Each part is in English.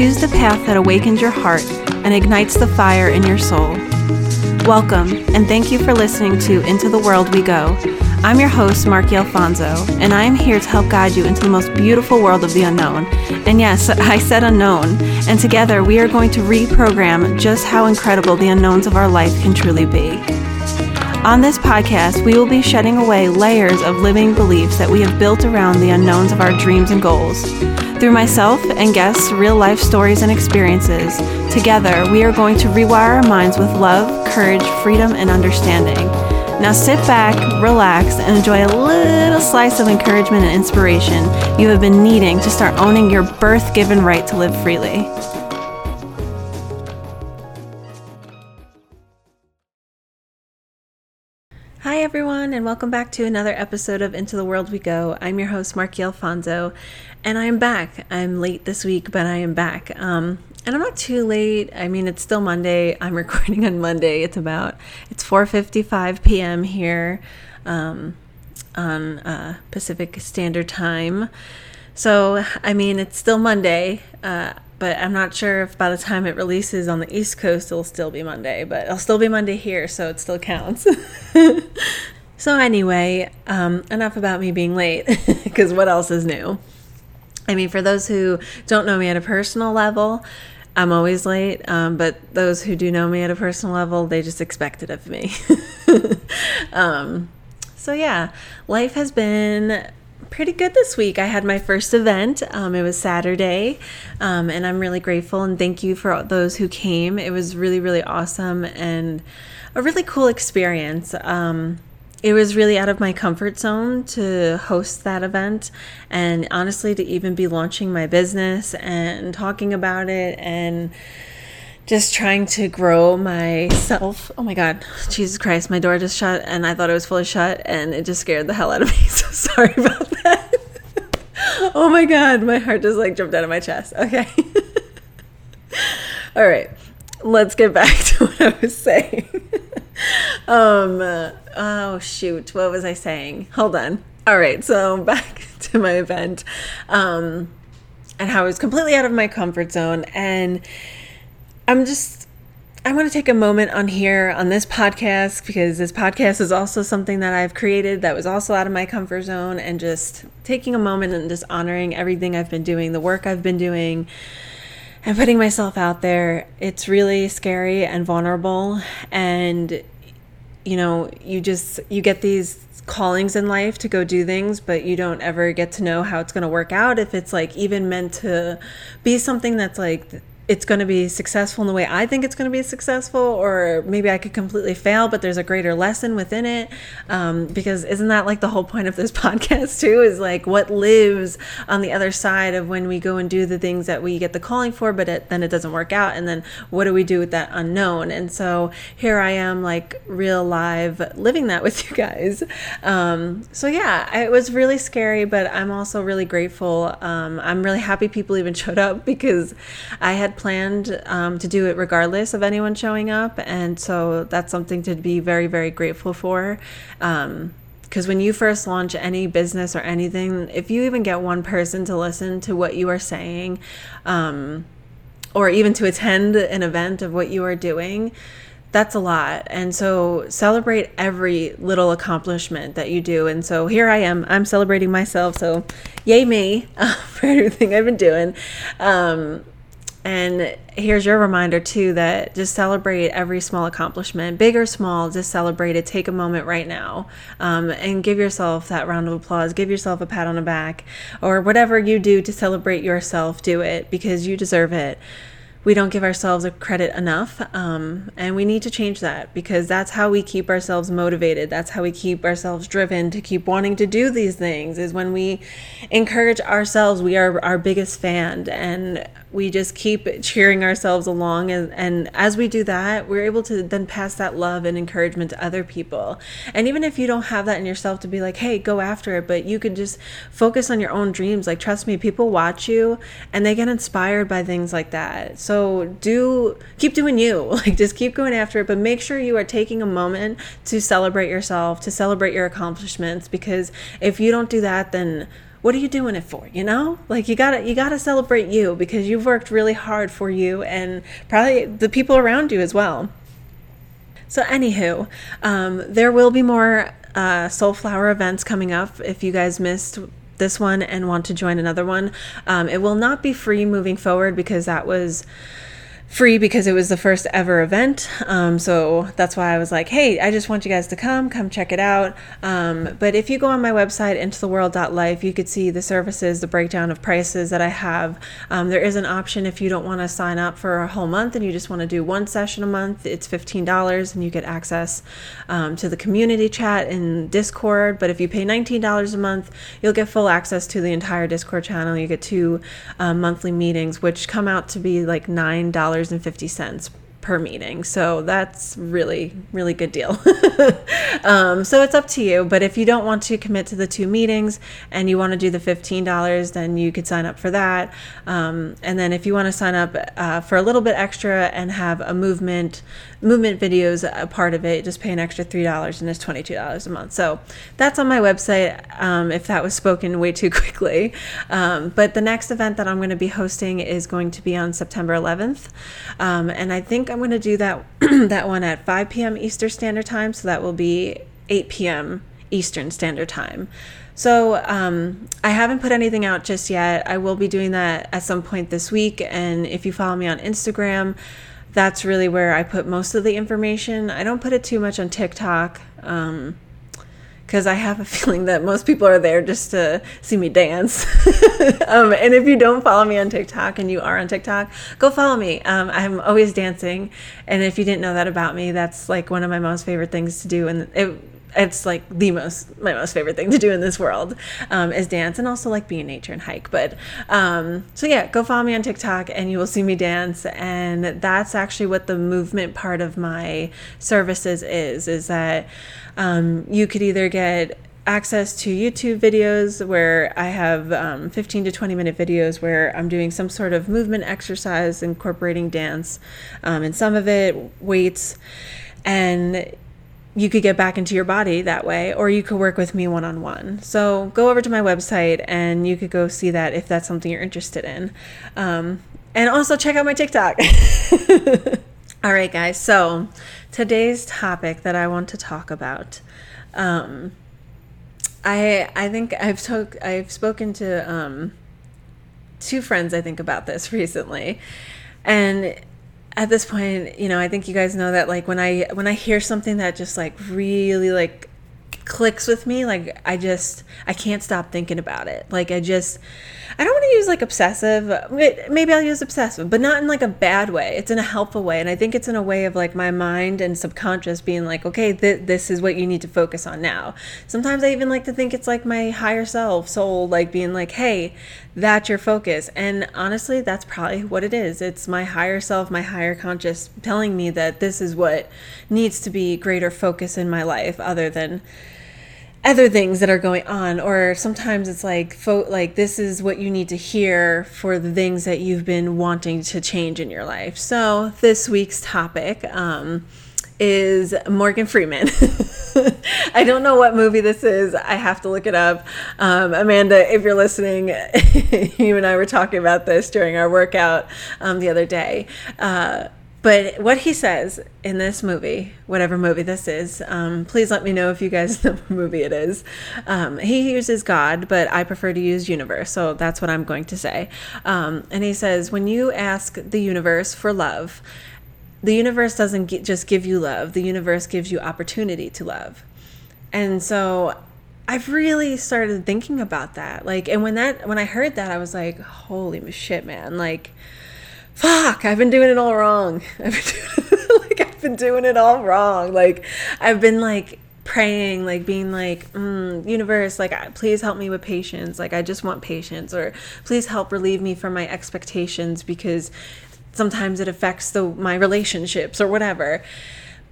choose the path that awakens your heart and ignites the fire in your soul. Welcome, and thank you for listening to Into the World We Go. I'm your host, Marky Alfonso, and I am here to help guide you into the most beautiful world of the unknown. And yes, I said unknown, and together we are going to reprogram just how incredible the unknowns of our life can truly be. On this podcast, we will be shedding away layers of living beliefs that we have built around the unknowns of our dreams and goals. Through myself and guests' real life stories and experiences, together we are going to rewire our minds with love, courage, freedom, and understanding. Now sit back, relax, and enjoy a little slice of encouragement and inspiration you have been needing to start owning your birth given right to live freely. Hi, everyone, and welcome back to another episode of Into the World We Go. I'm your host, Marky Alfonso, and I am back. I'm late this week, but I am back. Um, and I'm not too late. I mean, it's still Monday. I'm recording on Monday. It's about it's 4:55 p.m. here um, on uh, Pacific Standard Time. So, I mean, it's still Monday, uh, but I'm not sure if by the time it releases on the East Coast, it'll still be Monday. But it'll still be Monday here, so it still counts. so, anyway, um, enough about me being late, because what else is new? I mean, for those who don't know me at a personal level, I'm always late. Um, but those who do know me at a personal level, they just expect it of me. um, so, yeah, life has been pretty good this week. I had my first event. Um, it was Saturday, um, and I'm really grateful and thank you for those who came. It was really, really awesome and a really cool experience. Um, it was really out of my comfort zone to host that event and honestly to even be launching my business and talking about it and just trying to grow myself. Oh my God, Jesus Christ, my door just shut and I thought it was fully shut and it just scared the hell out of me. So sorry about that. oh my God, my heart just like jumped out of my chest. Okay. All right, let's get back to what I was saying. um, oh shoot, what was I saying? Hold on. All right, so back to my event, um, and how I was completely out of my comfort zone, and I'm just. I want to take a moment on here on this podcast because this podcast is also something that I've created that was also out of my comfort zone and just taking a moment and just honoring everything I've been doing, the work I've been doing, and putting myself out there. It's really scary and vulnerable and you know, you just you get these callings in life to go do things, but you don't ever get to know how it's going to work out if it's like even meant to be something that's like it's going to be successful in the way I think it's going to be successful, or maybe I could completely fail, but there's a greater lesson within it. Um, because isn't that like the whole point of this podcast, too? Is like what lives on the other side of when we go and do the things that we get the calling for, but it, then it doesn't work out. And then what do we do with that unknown? And so here I am, like real live living that with you guys. Um, so yeah, it was really scary, but I'm also really grateful. Um, I'm really happy people even showed up because I had planned um, to do it regardless of anyone showing up. And so that's something to be very, very grateful for. Um, because when you first launch any business or anything, if you even get one person to listen to what you are saying, um, or even to attend an event of what you are doing, that's a lot. And so celebrate every little accomplishment that you do. And so here I am, I'm celebrating myself. So yay me for everything I've been doing. Um, and here's your reminder too that just celebrate every small accomplishment, big or small, just celebrate it. Take a moment right now um, and give yourself that round of applause. Give yourself a pat on the back or whatever you do to celebrate yourself, do it because you deserve it we don't give ourselves a credit enough um, and we need to change that because that's how we keep ourselves motivated that's how we keep ourselves driven to keep wanting to do these things is when we encourage ourselves we are our biggest fan and we just keep cheering ourselves along and, and as we do that we're able to then pass that love and encouragement to other people. And even if you don't have that in yourself to be like hey go after it but you could just focus on your own dreams. Like trust me people watch you and they get inspired by things like that. So so do keep doing you. Like just keep going after it, but make sure you are taking a moment to celebrate yourself, to celebrate your accomplishments because if you don't do that then what are you doing it for you know? Like you gotta you gotta celebrate you because you've worked really hard for you and probably the people around you as well. So anywho um, there will be more uh, soulflower events coming up. If you guys missed this one and want to join another one um, it will not be free moving forward because that was free because it was the first ever event. Um, so that's why I was like, hey, I just want you guys to come, come check it out. Um, but if you go on my website, intotheworld.life, you could see the services, the breakdown of prices that I have. Um, there is an option if you don't want to sign up for a whole month and you just want to do one session a month, it's $15 and you get access um, to the community chat in Discord. But if you pay $19 a month, you'll get full access to the entire Discord channel. You get two uh, monthly meetings, which come out to be like $9 $2.50 per meeting. So that's really, really good deal. um, so it's up to you. But if you don't want to commit to the two meetings and you want to do the $15, then you could sign up for that. Um, and then if you want to sign up uh, for a little bit extra and have a movement, movement videos a part of it, just pay an extra $3 and it's $22 a month. So that's on my website um, if that was spoken way too quickly. Um, but the next event that I'm going to be hosting is going to be on September 11th. Um, and I think I'm going to do that that one at 5 p.m. Eastern Standard Time, so that will be 8 p.m. Eastern Standard Time. So um, I haven't put anything out just yet. I will be doing that at some point this week, and if you follow me on Instagram, that's really where I put most of the information. I don't put it too much on TikTok. Um, because I have a feeling that most people are there just to see me dance. um, and if you don't follow me on TikTok and you are on TikTok, go follow me. Um, I'm always dancing. And if you didn't know that about me, that's like one of my most favorite things to do. And it, it's like the most my most favorite thing to do in this world um, is dance and also like be in nature and hike. But um, so yeah go follow me on tiktok and you will see me dance. And that's actually what the movement part of my services is is that um, you could either get access to YouTube videos where I have um, 15 to 20 minute videos where I'm doing some sort of movement exercise incorporating dance um, and some of it weights. And you could get back into your body that way or you could work with me one on one. So go over to my website and you could go see that if that's something you're interested in. Um, and also check out my TikTok. All right, guys. So today's topic that I want to talk about. Um, I I think I've took I've spoken to um, two friends I think about this recently, and at this point, you know, I think you guys know that like when I when I hear something that just like really like clicks with me, like I just I can't stop thinking about it. Like I just I don't want to use like obsessive. Maybe I'll use obsessive, but not in like a bad way. It's in a helpful way. And I think it's in a way of like my mind and subconscious being like, okay, th- this is what you need to focus on now. Sometimes I even like to think it's like my higher self, soul, like being like, hey, that's your focus. And honestly, that's probably what it is. It's my higher self, my higher conscious telling me that this is what needs to be greater focus in my life other than other things that are going on or sometimes it's like fo- like this is what you need to hear for the things that you've been wanting to change in your life so this week's topic um, is morgan freeman i don't know what movie this is i have to look it up um, amanda if you're listening you and i were talking about this during our workout um, the other day uh, but what he says in this movie, whatever movie this is, um, please let me know if you guys know what movie it is. Um, he uses God, but I prefer to use universe, so that's what I'm going to say. Um, and he says, when you ask the universe for love, the universe doesn't get, just give you love, the universe gives you opportunity to love. And so I've really started thinking about that. Like, and when that, when I heard that, I was like, holy shit, man. Like, fuck, I've been doing it all wrong. I've been doing, like I've been doing it all wrong. Like I've been like praying, like being like, mm, universe, like please help me with patience. Like I just want patience, or please help relieve me from my expectations because sometimes it affects the my relationships or whatever.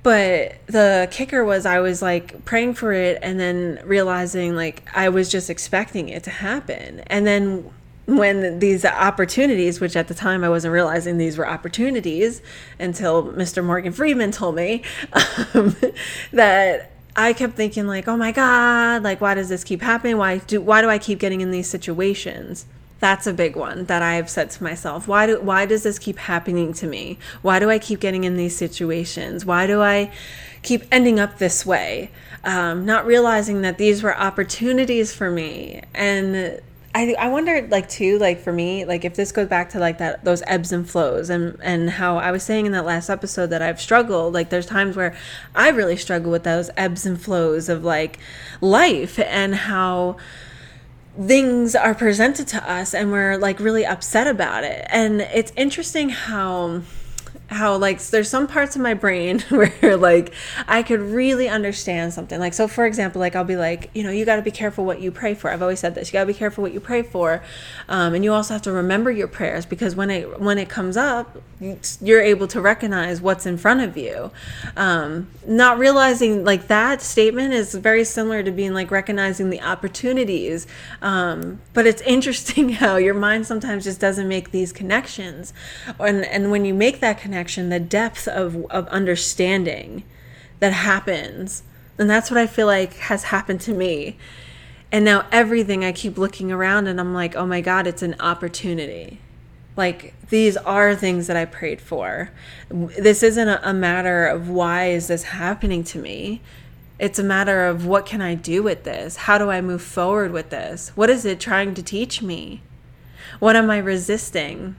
But the kicker was I was like praying for it and then realizing like I was just expecting it to happen. And then when these opportunities, which at the time I wasn't realizing these were opportunities until Mr. Morgan Freeman told me um, that I kept thinking like, "Oh my god, like why does this keep happening? Why do why do I keep getting in these situations?" That's a big one that I've said to myself. Why do why does this keep happening to me? Why do I keep getting in these situations? Why do I keep ending up this way? Um, not realizing that these were opportunities for me and I, I wonder like too like for me like if this goes back to like that those ebbs and flows and and how I was saying in that last episode that I've struggled like there's times where I really struggle with those ebbs and flows of like life and how things are presented to us and we're like really upset about it and it's interesting how how like there's some parts of my brain where like I could really understand something. Like so for example, like I'll be like, you know, you got to be careful what you pray for. I've always said this. You got to be careful what you pray for. Um, and you also have to remember your prayers because when it when it comes up, you're able to recognize what's in front of you. Um, not realizing like that statement is very similar to being like recognizing the opportunities. Um, but it's interesting how your mind sometimes just doesn't make these connections. And and when you make that connection the depth of, of understanding that happens. And that's what I feel like has happened to me. And now everything I keep looking around and I'm like, oh my God, it's an opportunity. Like these are things that I prayed for. This isn't a, matter of why is this happening to me. It's a matter of what can I do with this? How do I move forward with this? What is it trying to teach me? What am I resisting?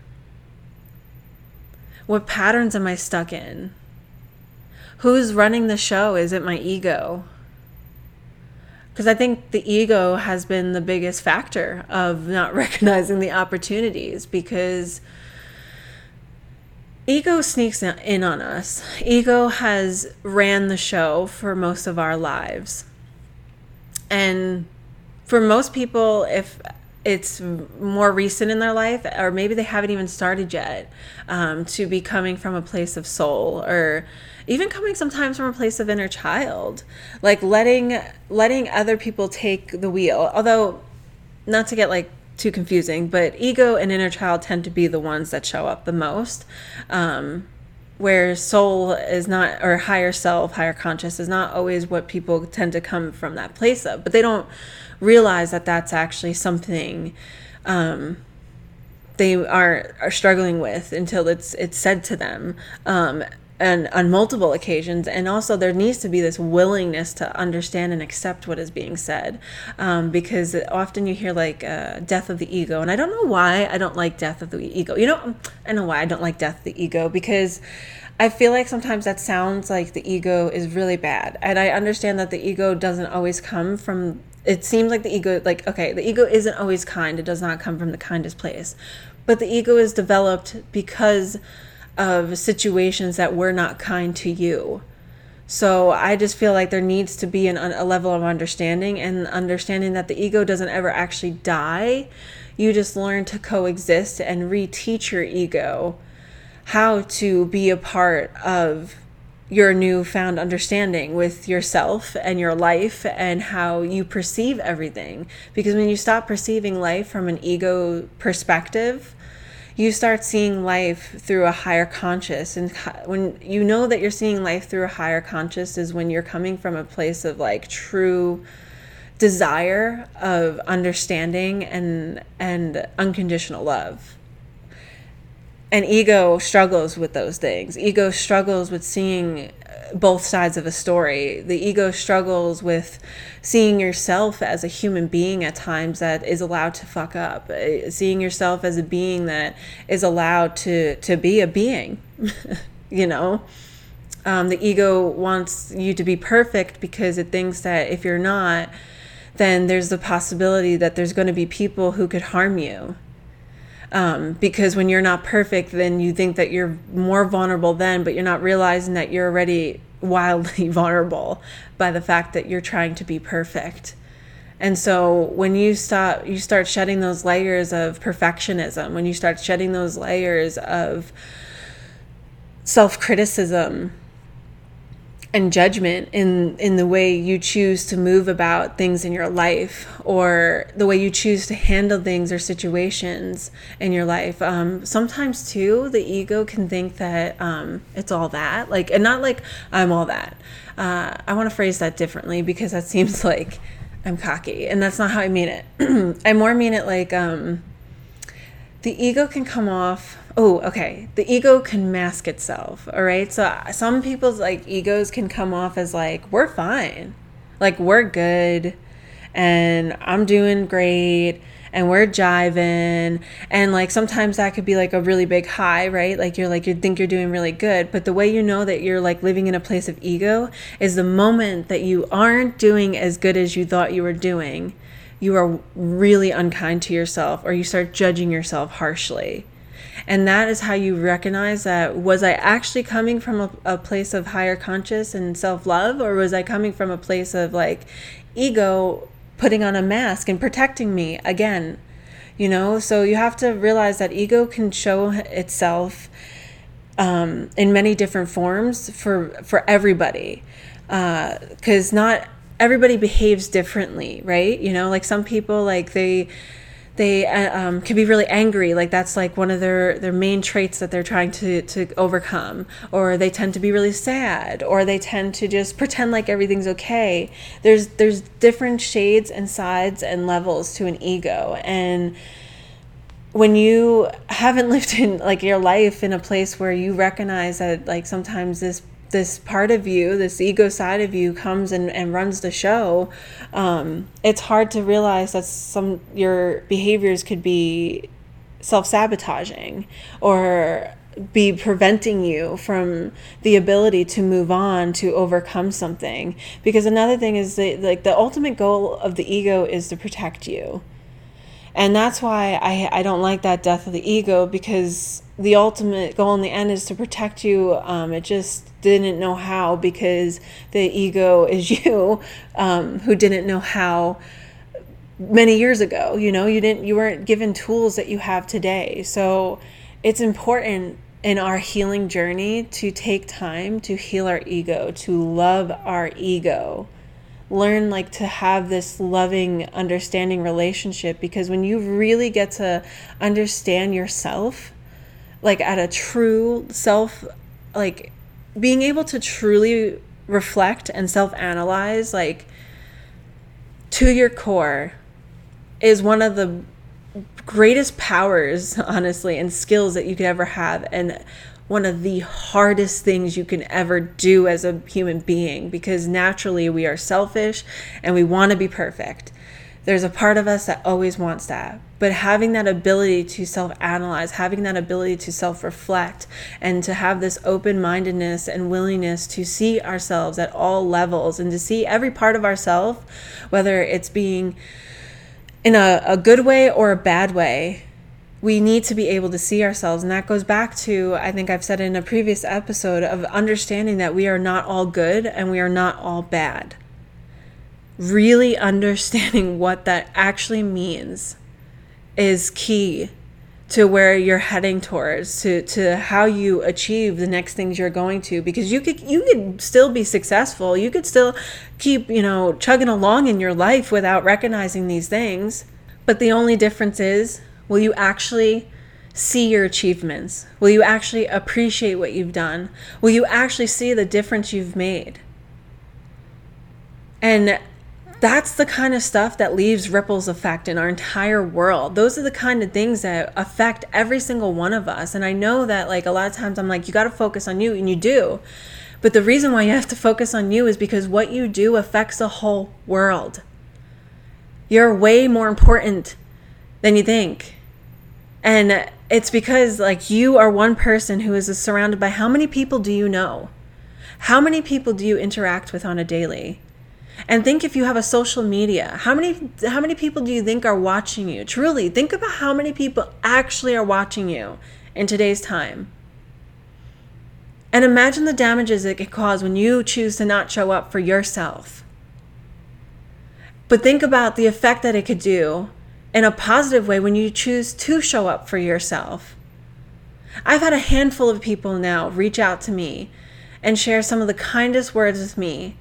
What patterns am I stuck in? Who's running the show? Is it my ego? Because I think the ego has been the biggest factor of not recognizing the opportunities because ego sneaks in on us. Ego has ran the show for most of our lives. And for most people, if it's more recent in their life, or maybe they haven't even started yet, um, to be coming from a place of soul, or even coming sometimes from a place of inner child, like letting letting other people take the wheel. Although, not to get like too confusing, but ego and inner child tend to be the ones that show up the most. Um, where soul is not or higher self higher conscious is not always what people tend to come from that place of but they don't realize that that's actually something um, they are are struggling with until it's it's said to them um, and on multiple occasions and also there needs to be this willingness to understand and accept what is being said um, because often you hear like uh, death of the ego and i don't know why i don't like death of the ego you know i know why i don't like death of the ego because I feel like sometimes that sounds like the ego is really bad. And I understand that the ego doesn't always come from it seems like the ego like okay the ego isn't always kind it does not come from the kindest place but the ego is developed because of situations that were not kind to you so i just feel like there needs to be an, a level of understanding and understanding that the ego doesn't ever actually die you just learn to coexist and reteach your ego how to be a part of your newfound understanding with yourself and your life and how you perceive everything. Because when you stop perceiving life from an ego perspective, you start seeing life through a higher conscious. And when you know that you're seeing life through a higher conscious, is when you're coming from a place of like true desire of understanding and and unconditional love and ego struggles with those things ego struggles with seeing both sides of a story. The ego struggles with seeing yourself as a human being at times that is allowed to fuck up uh, seeing yourself as a being that is allowed to to be a being you know? Um, the ego wants you to be perfect because it thinks that if you're not then there's the possibility that there's going to be people who could harm you um, because when you're not perfect, then you think that you're more vulnerable then, but you're not realizing that you're already wildly vulnerable by the fact that you're trying to be perfect. And so when you stop, you start shedding those layers of perfectionism, when you start shedding those layers of self criticism, and judgment in in the way you choose to move about things in your life or the way you choose to handle things or situations in your life. Um, sometimes too the ego can think that um, it's all that. Like and not like i'm all that. Uh, i want to phrase that differently because that seems like i'm cocky and that's not how i mean it. I more mean it like um, the ego can come off oh okay. The ego can mask itself all right? So uh, some people's like egos can come off as like we're fine. Like we're good and i'm doing great and we're jiving and like sometimes that could be like a really big high right? Like you're like you think you're doing really good but the way you know that you're like living in a place of ego is the moment that you aren't doing as good as you thought you were doing you are really unkind to yourself or you start judging yourself harshly. And that is how you recognize that was I actually coming from a, a place of higher conscious and self love, or was I coming from a place of like ego putting on a mask and protecting me again? You know, so you have to realize that ego can show itself um, in many different forms for for everybody, because uh, not everybody behaves differently, right? You know, like some people like they they uh, um, can be really angry like that's like one of their their main traits that they're trying to to overcome. Or they tend to be really sad or they tend to just pretend like everything's okay. There's there's different shades and sides and levels to an ego. And when you haven't lived in like your life in a place where you recognize that like sometimes this this part of you, this ego side of you, comes and, and runs the show, um, it's hard to realize that some your behaviors could be self sabotaging or be preventing you from the ability to move on to overcome something. Because another thing is that like the ultimate goal of the ego is to protect you and that's why I, I don't like that death of the ego because the ultimate goal in the end is to protect you. Um, it just didn't know how because the ego is you um, who didn't know how many years ago. You know, you didn't, you weren't given tools that you have today. So it's important in our healing journey to take time to heal our ego, to love our ego learn like to have this loving understanding relationship because when you really get to understand yourself like at a true self like being able to truly reflect and self analyze like to your core is one of the greatest powers honestly and skills that you could ever have. And one of the hardest things you can ever do as a human being because naturally we are selfish and we want to be perfect there's a part of us that always wants that. But having that ability to self analyze, having that ability to self reflect, and to have this open mindedness and willingness to see ourselves at all levels and to see every part of ourselves, whether it's being in a, a good way or a bad way, we need to be able to see ourselves. And that goes back to, I think I've said in a previous episode, of understanding that we are not all good and we are not all bad. Really understanding what that actually means is key to where you're heading towards to to how you achieve the next things you're going to. Because you could you could still be successful. You could still keep you know chugging along in your life without recognizing these things. But the only difference is will you actually see your achievements will you actually appreciate what you've done will you actually see the difference you've made and that's the kind of stuff that leaves ripples effect in our entire world. Those are the kind of things that affect every single one of us. And I know that like a lot of times I'm like, you got to focus on you, and you do. But the reason why you have to focus on you is because what you do affects the whole world. You're way more important than you think. And it's because like you are one person who is surrounded by how many people do you know? How many people do you interact with on a daily? And think if you have a social media, how many how many people do you think are watching you? Truly, think about how many people actually are watching you in today's time. And imagine the damages it could cause when you choose to not show up for yourself. But think about the effect that it could do in a positive way when you choose to show up for yourself. I've had a handful of people now reach out to me and share some of the kindest words with me,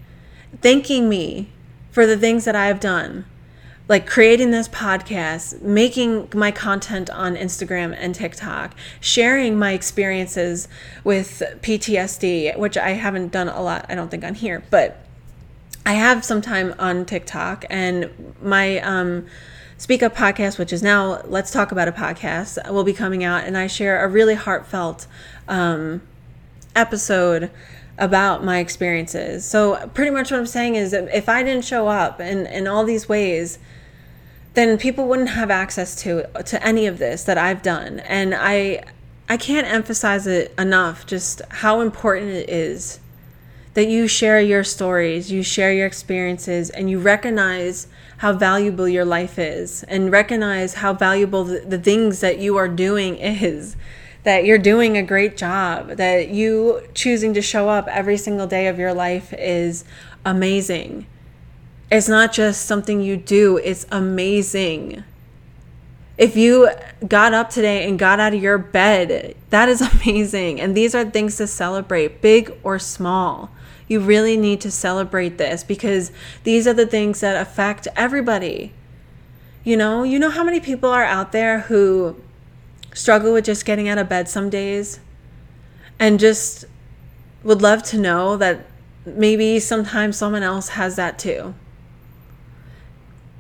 thanking me for the things that I've done, like creating this podcast, making my content on Instagram and TikTok, sharing my experiences with PTSD, which I haven't done a lot, I don't think, on here, but I have some time on TikTok and my um, Speak Up podcast, which is now Let's Talk About a Podcast, will be coming out, and I share a really heartfelt um, episode about my experiences. So, pretty much what I'm saying is if I didn't show up in, in all these ways, then people wouldn't have access to to any of this that I've done. And I I can't emphasize it enough just how important it is that you share your stories, you share your experiences, and you recognize how valuable your life is and recognize how valuable the, the things that you are doing is that you're doing a great job, that you choosing to show up every single day of your life is amazing. It's not just something you do, it's amazing. If you got up today and got out of your bed, that is amazing. And these are things to celebrate, big or small. You really need to celebrate this because these are the things that affect everybody. You know, you know how many people are out there who struggle with just getting out of bed some days and just would love to know that maybe sometimes someone else has that too.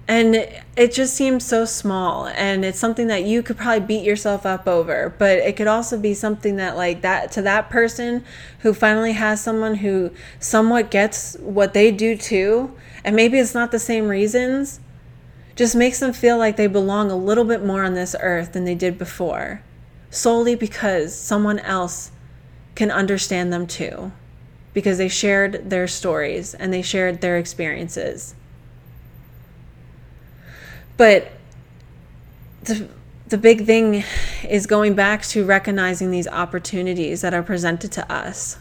And it just seems so small and it's something that you could probably beat yourself up over, but it could also be something that like that to that person who finally has someone who somewhat gets what they do too, and maybe it's not the same reasons, just makes them feel like they belong a little bit more on this earth than they did before, solely because someone else can understand them too, because they shared their stories and they shared their experiences. But the the big thing is going back to recognizing these opportunities that are presented to us.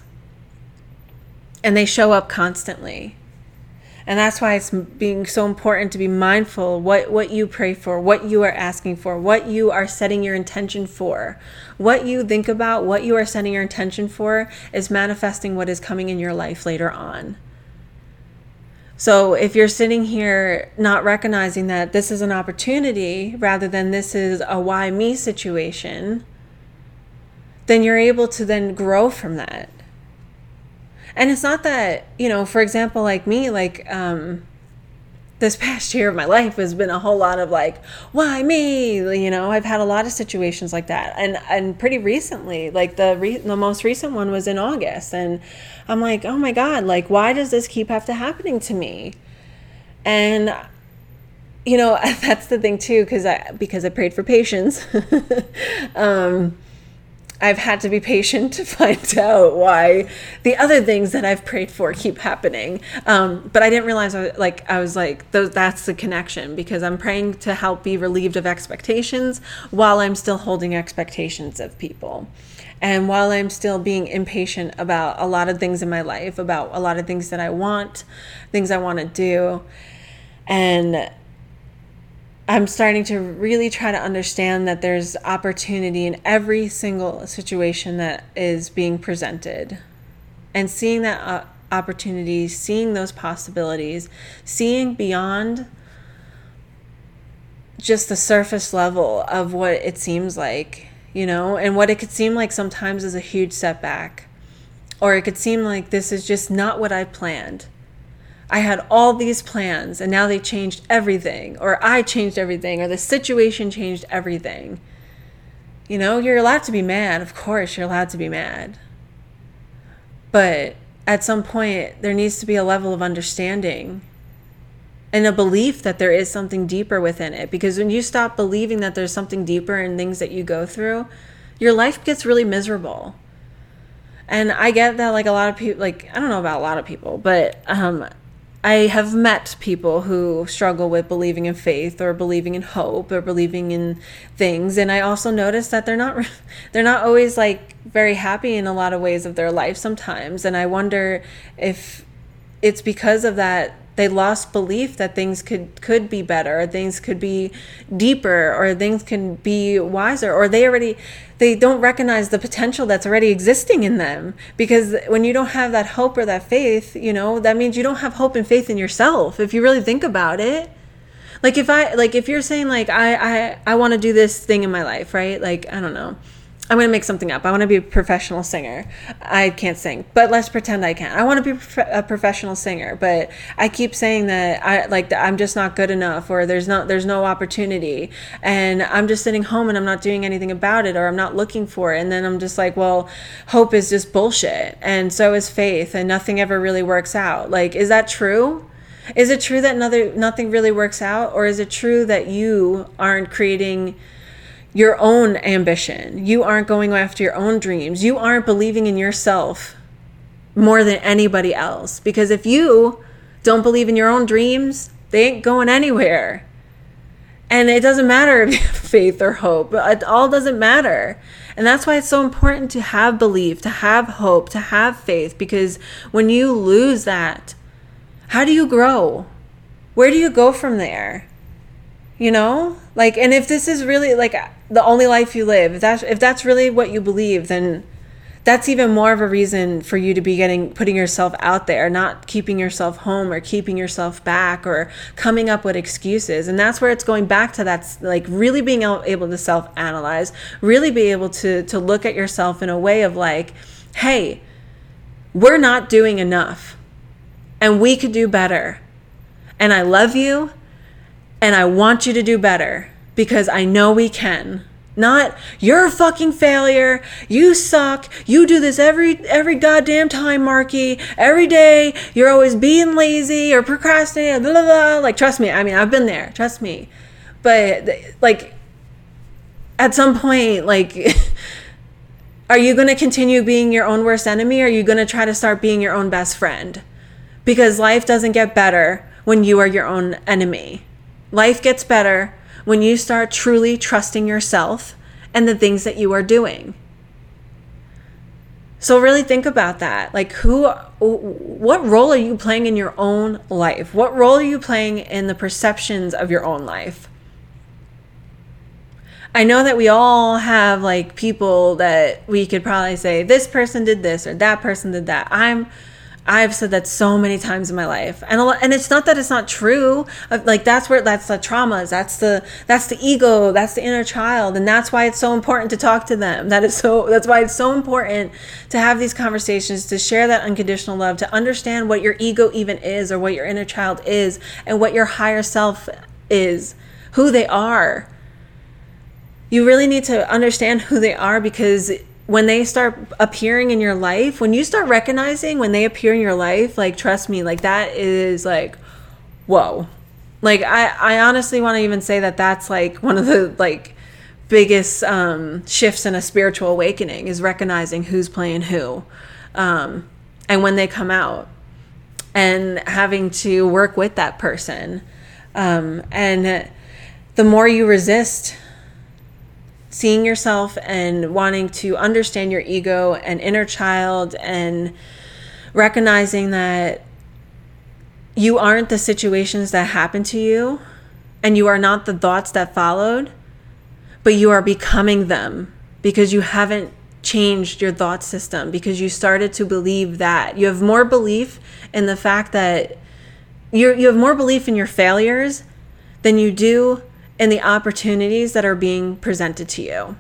And they show up constantly. And that's why it's being so important to be mindful what what you pray for, what you are asking for, what you are setting your intention for. What you think about, what you are setting your intention for is manifesting what is coming in your life later on. So if you're sitting here not recognizing that this is an opportunity rather than this is a why me situation, then you're able to then grow from that. And it's not that, you know, for example, like me, like, um, this past year of my life has been a whole lot of like why me? You know i've had a lot of situations like that. And and pretty recently like the re- the most recent one was in august. And i'm like oh my god like why does this keep have to happening to me and you know that's the thing too because i because i prayed for patience um I've had to be patient to find out why the other things that I've prayed for keep happening. Um, but I didn't realize, I, like, I was like, that's the connection because I'm praying to help be relieved of expectations while I'm still holding expectations of people. And while I'm still being impatient about a lot of things in my life, about a lot of things that I want, things I want to do. And I'm starting to really try to understand that there's opportunity in every single situation that is being presented. And seeing that uh, opportunity, seeing those possibilities, seeing beyond just the surface level of what it seems like, you know, and what it could seem like sometimes is a huge setback. Or it could seem like this is just not what I planned I had all these plans and now they changed everything, or I changed everything, or the situation changed everything. You know, you're allowed to be mad. Of course, you're allowed to be mad. But at some point, there needs to be a level of understanding and a belief that there is something deeper within it. Because when you stop believing that there's something deeper in things that you go through, your life gets really miserable. And I get that, like, a lot of people, like, I don't know about a lot of people, but um, I have met people who struggle with believing in faith or believing in hope or believing in things and I also notice that they're not they're not always like very happy in a lot of ways of their life sometimes and I wonder if it's because of that They lost belief that things could could be better, things could be deeper, or things can be wiser, or they already they don't recognize the potential that's already existing in them. Because when you don't have that hope or that faith, you know, that means you don't have hope and faith in yourself. If you really think about it, like if I like if you're saying like I I I want to do this thing in my life, right? Like I don't know I'm going to make something up. I want to be a professional singer. I can't sing, but let's pretend I can. I want to be a professional singer, but I keep saying that I like I'm just not good enough or there's not there's no opportunity and I'm just sitting home and I'm not doing anything about it or I'm not looking for it and then I'm just like, well, hope is just bullshit and so is faith and nothing ever really works out. Like is that true? Is it true that nothing nothing really works out or is it true that you aren't creating your own ambition. You aren't going after your own dreams. You aren't believing in yourself more than anybody else. Because if you don't believe in your own dreams, they ain't going anywhere. And it doesn't matter if you have faith or hope, it all doesn't matter. And that's why it's so important to have belief, to have hope, to have faith, because when you lose that, how do you grow? Where do you go from there? You know? Like and if this is really like the only life you live, if that's if that's really what you believe, then that's even more of a reason for you to be getting putting yourself out there, not keeping yourself home or keeping yourself back or coming up with excuses. And that's where it's going back to that's like really being able to self-analyze, really be able to to look at yourself in a way of like, hey, we're not doing enough. And we could do better. And I love you and I want you to do better because I know we can. Not you're a fucking failure. You suck. You do this every every goddamn time, Marky. Every day you're always being lazy or procrastinating. Blah, blah, blah. Like trust me. I mean, I've been there. Trust me. But like at some point, like. are you going to continue being your own worst enemy or are you going to try to start being your own best friend? Because life doesn't get better when you are your own enemy. Life gets better when you start truly trusting yourself and the things that you are doing. So really think about that. Like who what role are you playing in your own life? What role are you playing in the perceptions of your own life? I know that we all have like people that we could probably say this person did this or that person did that. I'm I've said that so many times in my life, and lot, and it's not that it's not true. Like that's where that's the traumas. That's the that's the ego. That's the inner child, and that's why it's so important to talk to them. That is so. That's why it's so important to have these conversations, to share that unconditional love, to understand what your ego even is, or what your inner child is, and what your higher self is, who they are. You really need to understand who they are because when they start appearing in your life, when you start recognizing when they appear in your life, like trust me, like that is like, whoa. Like I, I honestly want to even say that that's like one of the like biggest um, shifts in a spiritual awakening is recognizing who's playing who, um, and when they come out, and having to work with that person, um, and the more you resist seeing yourself and wanting to understand your ego and inner child and recognizing that you aren't the situations that happen to you and you are not the thoughts that followed, but you are becoming them because you haven't changed your thought system because you started to believe that. You have more belief in the fact that you you have more belief in your failures than you do and the opportunities that are being presented to you.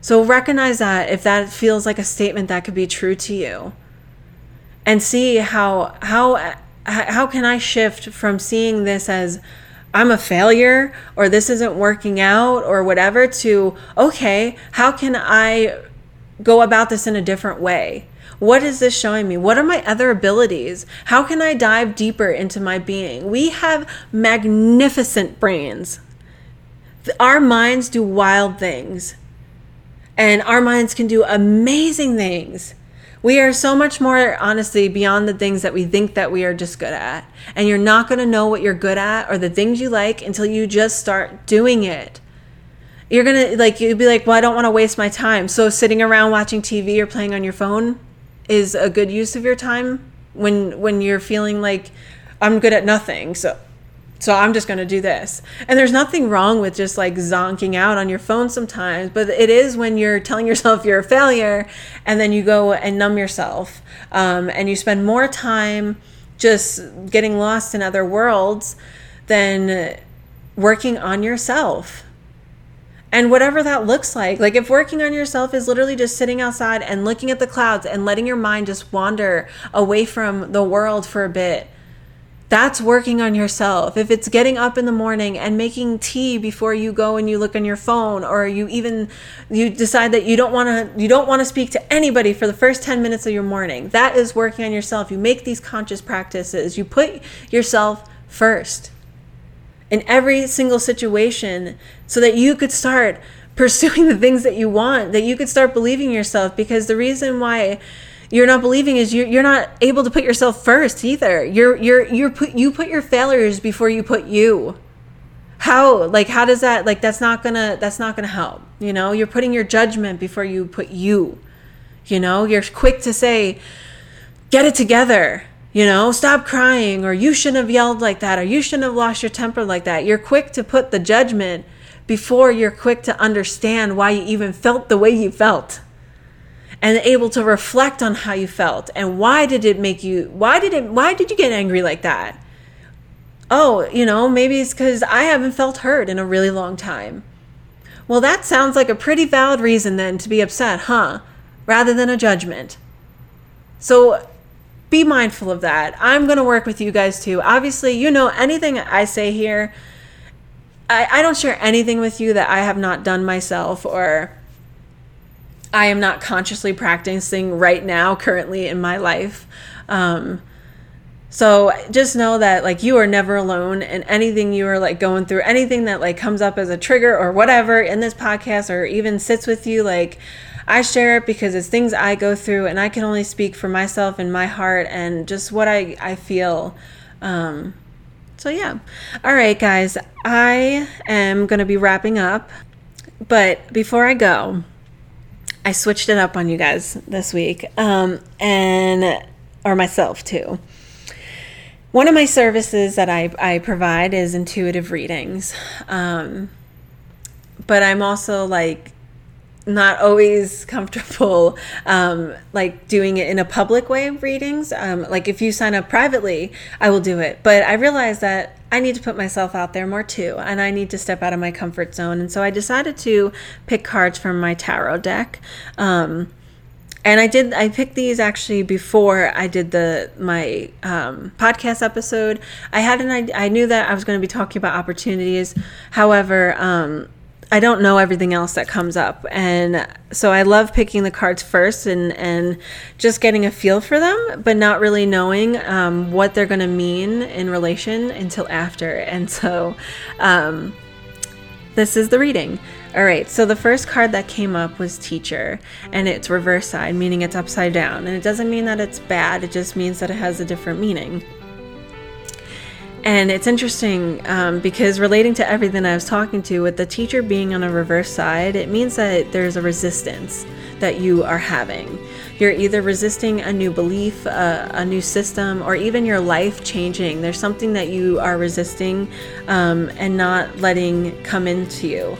So recognize that if that feels like a statement that could be true to you and see how how how can I shift from seeing this as I'm a failure or this isn't working out or whatever to okay, how can I go about this in a different way? What is this showing me? What are my other abilities? How can I dive deeper into my being? We have magnificent brains. Our minds do wild things, and our minds can do amazing things. We are so much more, honestly, beyond the things that we think that we are just good at. And you're not going to know what you're good at or the things you like until you just start doing it you're gonna like you'd be like well i don't want to waste my time so sitting around watching tv or playing on your phone is a good use of your time when when you're feeling like I'm good at nothing. So so I'm just going to do this. And there's nothing wrong with just like zonking out on your phone sometimes, but it is when you're telling yourself you're a failure and then you go and numb yourself um, and you spend more time just getting lost in other worlds than working on yourself. And whatever that looks like, like if working on yourself is literally just sitting outside and looking at the clouds and letting your mind just wander away from the world for a bit that's working on yourself. If it's getting up in the morning and making tea before you go and you look on your phone or you even you decide that you don't want to you don't want to speak to anybody for the first 10 minutes of your morning. That is working on yourself. You make these conscious practices. You put yourself first in every single situation so that you could start pursuing the things that you want, that you could start believing yourself. Because the reason why you're not believing is you're, you're not able to put yourself first either. You're you're you're put you put your failures before you put you. How? Like how does that like that's not gonna that's not gonna help you know? You're putting your judgment before you put you you know? You're quick to say get it together you know stop crying or you shouldn't have yelled like that or you shouldn't have lost your temper like that. You're quick to put the judgment before you're quick to understand why you even felt the way you felt and able to reflect on how you felt. And why did it make you why did it why did you get angry like that? Oh you know maybe it's because i haven't felt hurt in a really long time. Well that sounds like a pretty valid reason then to be upset huh? Rather than a judgment. So be mindful of that. I'm going to work with you guys too. Obviously you know anything i say here I, I don't share anything with you that i have not done myself or I am not consciously practicing right now, currently in my life. Um, so just know that like you are never alone and anything you are like going through, anything that like comes up as a trigger or whatever in this podcast or even sits with you, like I share it because it's things I go through and I can only speak for myself and my heart and just what I, I feel. Um, so yeah. All right, guys, I am going to be wrapping up. But before I go, I switched it up on you guys this week, um, and or myself too. One of my services that I, I provide is intuitive readings, um, but I'm also like not always comfortable um, like doing it in a public way of readings um, like if you sign up privately i will do it but i realize that i need to put myself out there more too and i need to step out of my comfort zone and so i decided to pick cards from my tarot deck um, and I did. I picked these actually before I did the my um, podcast episode. I had an. I knew that I was going to be talking about opportunities. However, um, I don't know everything else that comes up. And so I love picking the cards first and, and just getting a feel for them, but not really knowing um, what they're going to mean in relation until after. And so um, this is the reading. All right, so the first card that came up was teacher, and it's reverse side, meaning it's upside down. And it doesn't mean that it's bad, it just means that it has a different meaning. And it's interesting um, because relating to everything I was talking to, with the teacher being on a reverse side, it means that there's a resistance that you are having. You're either resisting a new belief, uh, a new system, or even your life changing. There's something that you are resisting um, and not letting come into you.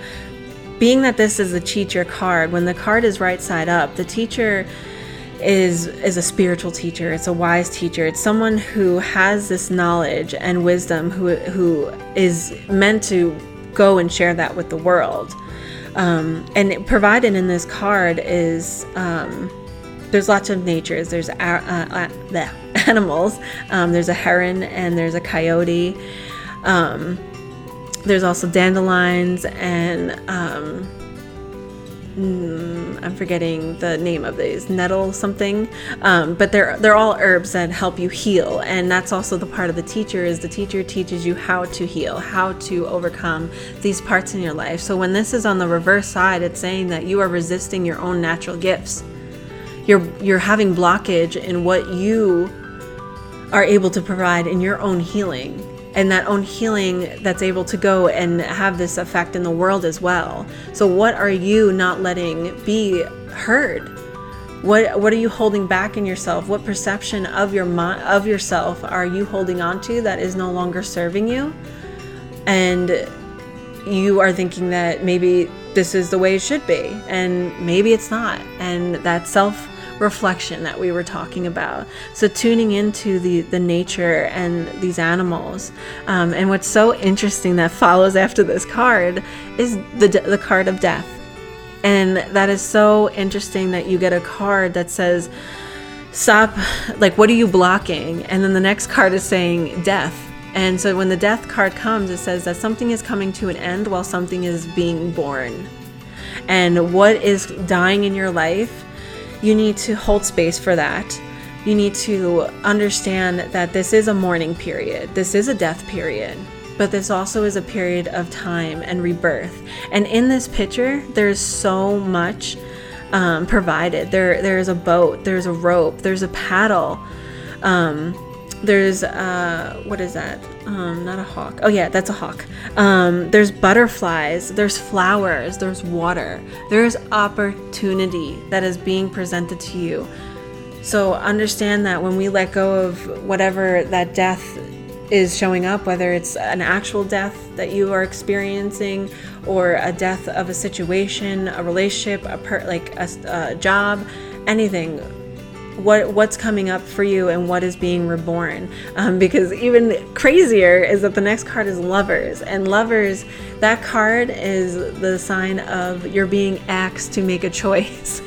Being that this is the teacher card, when the card is right side up, the teacher is is a spiritual teacher. It's a wise teacher. It's someone who has this knowledge and wisdom who who is meant to go and share that with the world. Um, and provided in this card is um, there's lots of natures. There's uh, uh, the animals. Um, there's a heron and there's a coyote. Um, there's also dandelions and um, mm, I'm forgetting the name of these nettle something, um, but they're they're all herbs that help you heal, and that's also the part of the teacher is the teacher teaches you how to heal, how to overcome these parts in your life. So when this is on the reverse side, it's saying that you are resisting your own natural gifts. You're you're having blockage in what you are able to provide in your own healing and that own healing that's able to go and have this effect in the world as well. So, what are you not letting be heard? What what are you holding back in yourself? What perception of your of yourself are you holding on to that is no longer serving you? And you are thinking that maybe this is the way it should be and maybe it's not. And that self reflection that we were talking about. So tuning into the the nature and these animals. Um, and what's so interesting that follows after this card is the the card of death. And that is so interesting that you get a card that says, Stop, like, what are you blocking? And then the next card is saying death. And so when the death card comes, it says that something is coming to an end while something is being born. And what is dying in your life, you need to hold space for that. You need to understand that this is a mourning period, this is a death period but this also is a period of time and rebirth. And in this picture, there's so much um, provided. There, there's a boat, there's a rope, there's a paddle. Um, there's uh, what is that? Um, not a hawk. Oh yeah, that's a hawk. Um, there's butterflies. There's flowers. There's water. There's opportunity that is being presented to you. So understand that when we let go of whatever that death is showing up, whether it's an actual death that you are experiencing or a death of a situation, a relationship, a per, like a, a job, anything. What what's coming up for you and what is being reborn? Um, because even crazier is that the next card is lovers, and lovers. That card is the sign of you're being asked to make a choice.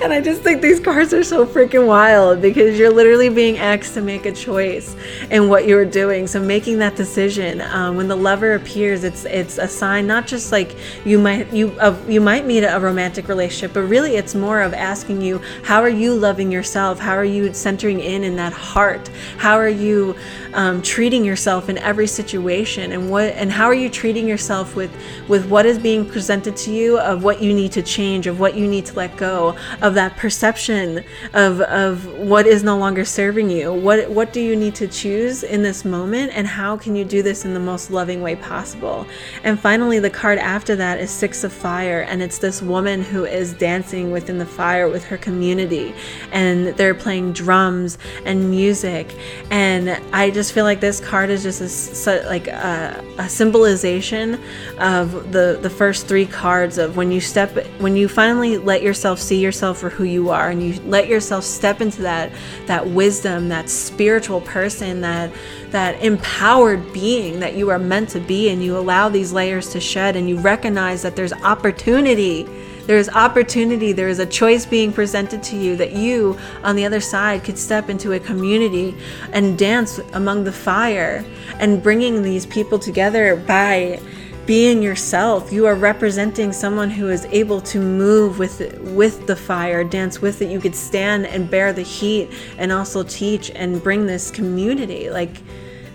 And I just think these cards are so freaking wild because you're literally being asked to make a choice in what you're doing. So making that decision um, when the lover appears, it's it's a sign not just like you might you uh, you might meet a romantic relationship, but really it's more of asking you how are you loving yourself? How are you centering in in that heart? How are you um, treating yourself in every situation? And what and how are you treating yourself with with what is being presented to you of what you need to change, of what you need to let go of that perception of of what is no longer serving you. What what do you need to choose in this moment and how can you do this in the most loving way possible? And finally the card after that is 6 of fire and it's this woman who is dancing within the fire with her community and they're playing drums and music and I just feel like this card is just a, like a, a symbolization of the the first three cards of when you step when you finally let yourself see yourself for who you are and you let yourself step into that that wisdom that spiritual person that that empowered being that you are meant to be and you allow these layers to shed and you recognize that there's opportunity. There is opportunity. There is a choice being presented to you that you on the other side could step into a community and dance among the fire and bringing these people together by being yourself. You are representing someone who is able to move with with the fire, dance with it. You could stand and bear the heat and also teach and bring this community. Like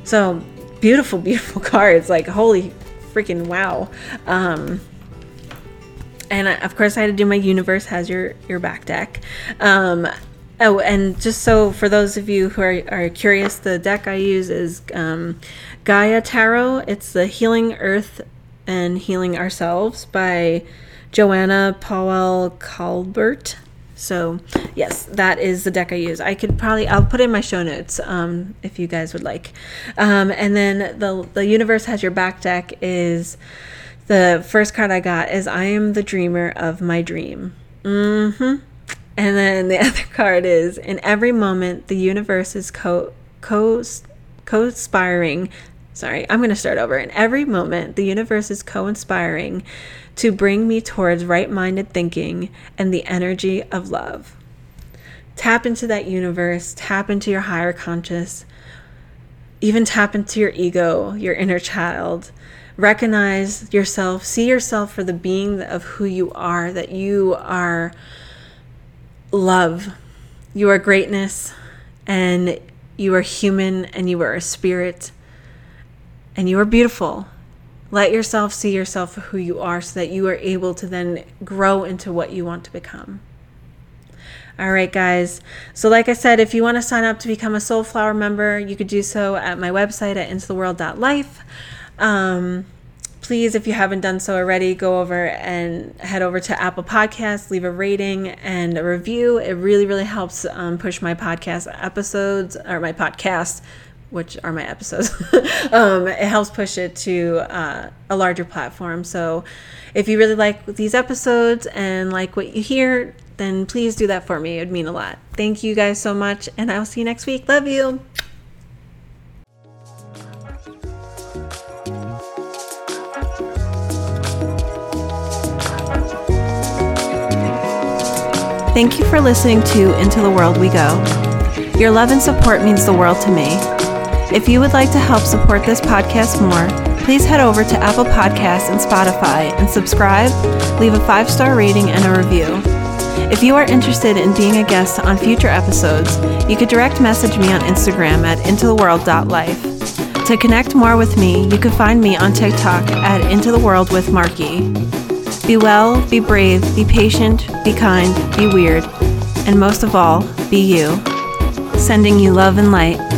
so beautiful, beautiful cards. Like holy freaking wow. Um and I, of course I had to do my universe has your your back deck. Um Oh, and just so for those of you who are, are curious, the deck I use is um, Gaia Tarot. It's the Healing Earth and Healing Ourselves by Joanna Powell Colbert. So, yes, that is the deck I use. I could probably I'll put in my show notes um, if you guys would like. Um, and then the the universe has your back deck is the first card I got is I am the dreamer of my dream. Mm-hmm. And then the other card is in every moment the universe is co co co-inspiring Sorry, I'm going to start over. In every moment, the universe is co inspiring to bring me towards right minded thinking and the energy of love. Tap into that universe, tap into your higher conscious, even tap into your ego, your inner child. Recognize yourself, see yourself for the being of who you are, that you are love, you are greatness, and you are human, and you are a spirit and you are beautiful. Let yourself see yourself for who you are so that you are able to then grow into what you want to become. All right, guys. So, like I said, if you want to sign up to become a Soulflower member, you could do so at my website at intotheworld.life. Um, please, if you haven't done so already, go over and head over to Apple Podcasts, leave a rating and a review. It really, really helps um, push my podcast episodes or my podcast, which are my episodes. um, it helps push it to uh, a larger platform. So if you really like these episodes and like what you hear, then please do that for me. It would mean a lot. Thank you guys so much, and I'll see you next week. Love you. Thank you for listening to Into the World We Go. Your love and support means the world to me. If you would like to help support this podcast more, please head over to Apple Podcasts and Spotify and subscribe, leave a five star rating and a review. If you are interested in being a guest on future episodes, you could direct message me on Instagram at intotheworld.life. To connect more with me, you can find me on TikTok at Into the World with Marky. Be well, be brave, be patient, be kind, be weird, and most of all, be you. Sending you love and light.